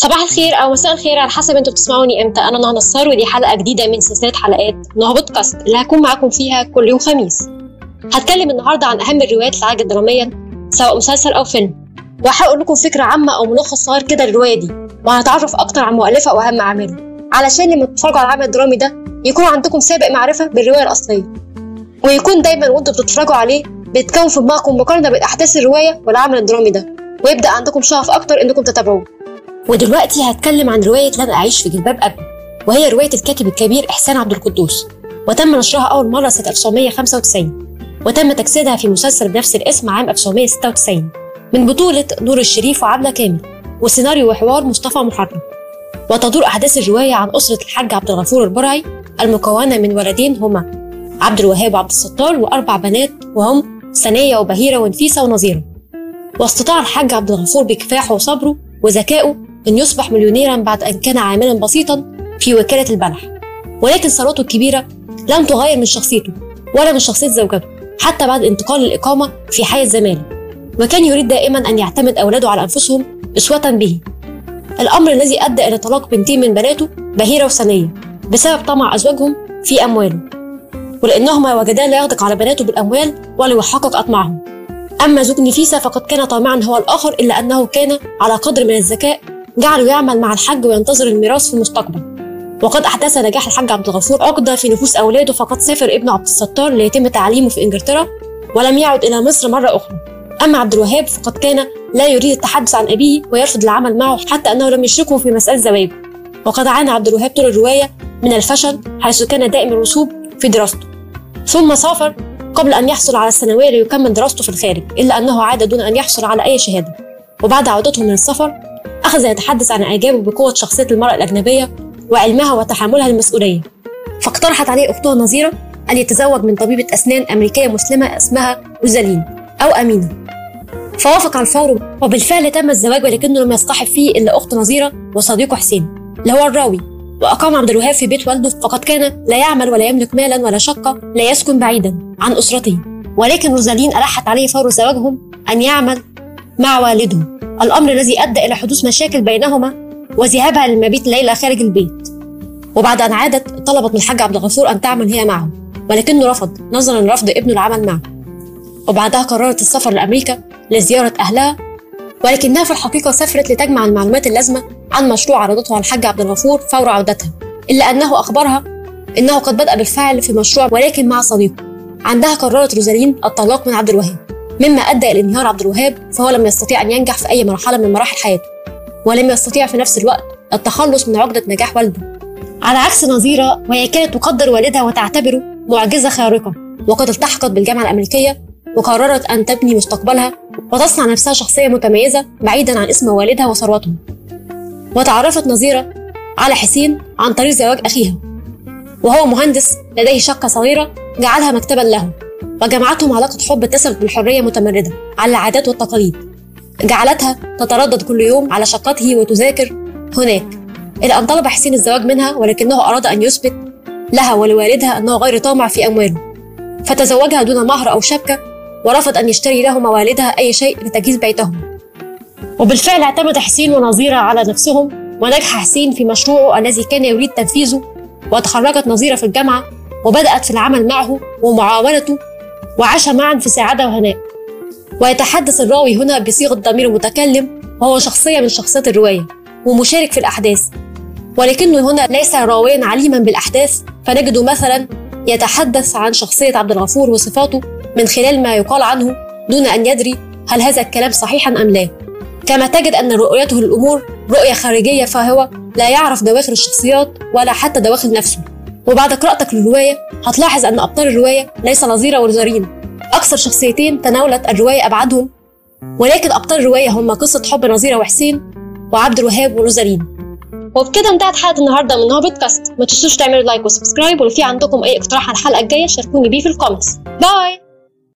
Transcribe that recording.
صباح الخير أو مساء الخير على حسب أنتوا بتسمعوني إمتى. أنا نهى نصار ودي حلقة جديدة من سلسلة حلقات نهى بودكاست اللي هكون معاكم فيها كل يوم خميس. هتكلم النهارده عن أهم الروايات عجبت دراميا سواء مسلسل أو فيلم. وهقول لكم فكرة عامة أو ملخص صغير كده للرواية دي وهنتعرف أكتر عن مؤلفها وأهم اعماله علشان لما تتفرجوا على العمل الدرامي ده يكون عندكم سابق معرفة بالرواية الأصلية. ويكون دايما وأنتوا بتتفرجوا عليه بيتكون في دماغكم مقارنة بين احداث الرواية والعمل الدرامي ده. ويبدأ عندكم شغف أكتر إنكم تتابعوه. ودلوقتي هتكلم عن رواية لن أعيش في جلباب أبي وهي رواية الكاتب الكبير إحسان عبد القدوس وتم نشرها أول مرة سنة 1995 وتم تجسيدها في مسلسل بنفس الاسم عام 1996 من بطولة نور الشريف وعبلة كامل وسيناريو وحوار مصطفى محرم وتدور أحداث الرواية عن أسرة الحاج عبد الغفور البرعي المكونة من ولدين هما عبد الوهاب وعبد الستار وأربع بنات وهم سنية وبهيرة ونفيسة ونظيرة. واستطاع الحاج عبد الغفور بكفاحه وصبره وذكائه أن يصبح مليونيرا بعد أن كان عاملا بسيطا في وكالة البلح ولكن ثروته الكبيرة لم تغير من شخصيته ولا من شخصية زوجته حتى بعد انتقال الإقامة في حي الزمالك. وكان يريد دائما أن يعتمد أولاده على أنفسهم أسوة به. الأمر الذي أدى إلى طلاق بنتين من بناته بهيرة وسنية بسبب طمع أزواجهم في أمواله ولأنهما وجدا لا يغدق على بناته بالأموال ولا يحقق أطماعهم. أما زوج نفيسة فقد كان طامعا هو الآخر إلا أنه كان على قدر من الذكاء جعله يعمل مع الحاج وينتظر الميراث في المستقبل وقد أحدث نجاح الحاج عبد الغفور عقدة في نفوس أولاده فقد سافر ابنه عبد الستار ليتم تعليمه في إنجلترا ولم يعد إلى مصر مرة أخرى. أما عبد الوهاب فقد كان لا يريد التحدث عن أبيه ويرفض العمل معه حتى أنه لم يشركه في مسألة زواجه. وقد عانى عبد الوهاب طول الرواية من الفشل حيث كان دائم الرسوب في دراسته. ثم سافر قبل أن يحصل على الثانوية ليكمل دراسته في الخارج إلا أنه عاد دون أن يحصل على أي شهادة. وبعد عودته من السفر أخذ يتحدث عن إعجابه بقوة شخصية المرأة الأجنبية وعلمها وتحملها المسؤولية. فاقترحت عليه أخته نظيرة أن يتزوج من طبيبة أسنان أمريكية مسلمة اسمها روزالين أو أمينة. فوافق على الفور وبالفعل تم الزواج ولكنه لم يصطحب فيه إلا أخت نظيرة وصديقه حسين اللي هو الراوي وأقام عبد الوهاب في بيت والده فقد كان لا يعمل ولا يملك مالا ولا شقة لا يسكن بعيدا عن أسرته. ولكن روزالين ألحت عليه فور زواجهم أن يعمل مع والدهم. الأمر الذي أدى إلى حدوث مشاكل بينهما وذهابها للمبيت ليلى خارج البيت. وبعد أن عادت طلبت من الحاج عبد الغفور أن تعمل هي معه ولكنه رفض نظرا لرفض ابنه العمل معه. وبعدها قررت السفر لأمريكا لزيارة أهلها ولكنها في الحقيقة سافرت لتجمع المعلومات اللازمة عن مشروع عرضته على الحاج عبد الغفور فور عودتها إلا أنه أخبرها إنه قد بدأ بالفعل في مشروع ولكن مع صديقه. عندها قررت روزالين الطلاق من عبد الوهاب. مما أدى إلى انهيار عبد الوهاب فهو لم يستطيع أن ينجح في أي مرحلة من مراحل حياته ولم يستطيع في نفس الوقت التخلص من عقدة نجاح والده. على عكس نظيرة وهي كانت تقدر والدها وتعتبره معجزة خارقة وقد التحقت بالجامعة الأمريكية وقررت أن تبني مستقبلها وتصنع نفسها شخصية متميزة بعيدا عن اسم والدها وثروته وتعرفت نظيرة على حسين عن طريق زواج أخيها. وهو مهندس لديه شقة صغيرة جعلها مكتبا له وجمعتهم علاقة حب اتصلت بالحرية متمردة على العادات والتقاليد. جعلتها تتردد كل يوم على شقته وتذاكر هناك. إلى أن طلب حسين الزواج منها ولكنه أراد أن يثبت لها ولوالدها أنه غير طامع في أمواله. فتزوجها دون مهر أو شبكة ورفض أن يشتري لهما والدها أي شيء لتجهيز بيتهم. وبالفعل اعتمد حسين ونظيرة على نفسهم ونجح حسين في مشروعه الذي كان يريد تنفيذه وتخرجت نظيرة في الجامعة وبدأت في العمل معه ومعاونته وعاش معا في سعادة وهناء. ويتحدث الراوي هنا بصيغة ضمير المتكلم وهو شخصية من شخصيات الرواية ومشارك في الأحداث. ولكنه هنا ليس راويا عليما بالأحداث فنجد مثلا يتحدث عن شخصية عبد الغفور وصفاته من خلال ما يقال عنه دون أن يدري هل هذا الكلام صحيحا أم لا. كما تجد أن رؤيته للأمور رؤية خارجية فهو لا يعرف دواخل الشخصيات ولا حتى دواخل نفسه. وبعد قراءتك للرواية هتلاحظ أن أبطال الرواية ليس نظيرة ونظرين أكثر شخصيتين تناولت الرواية أبعادهم ولكن أبطال الرواية هم قصة حب نظيرة وحسين وعبد الوهاب ونزارين وبكده انتهت حلقة النهاردة من هو بودكاست. ما تنسوش تعملوا like و subscribe ولو في عندكم أي اقتراح على الحلقة الجاية شاركوني بيه في ال comments. bye!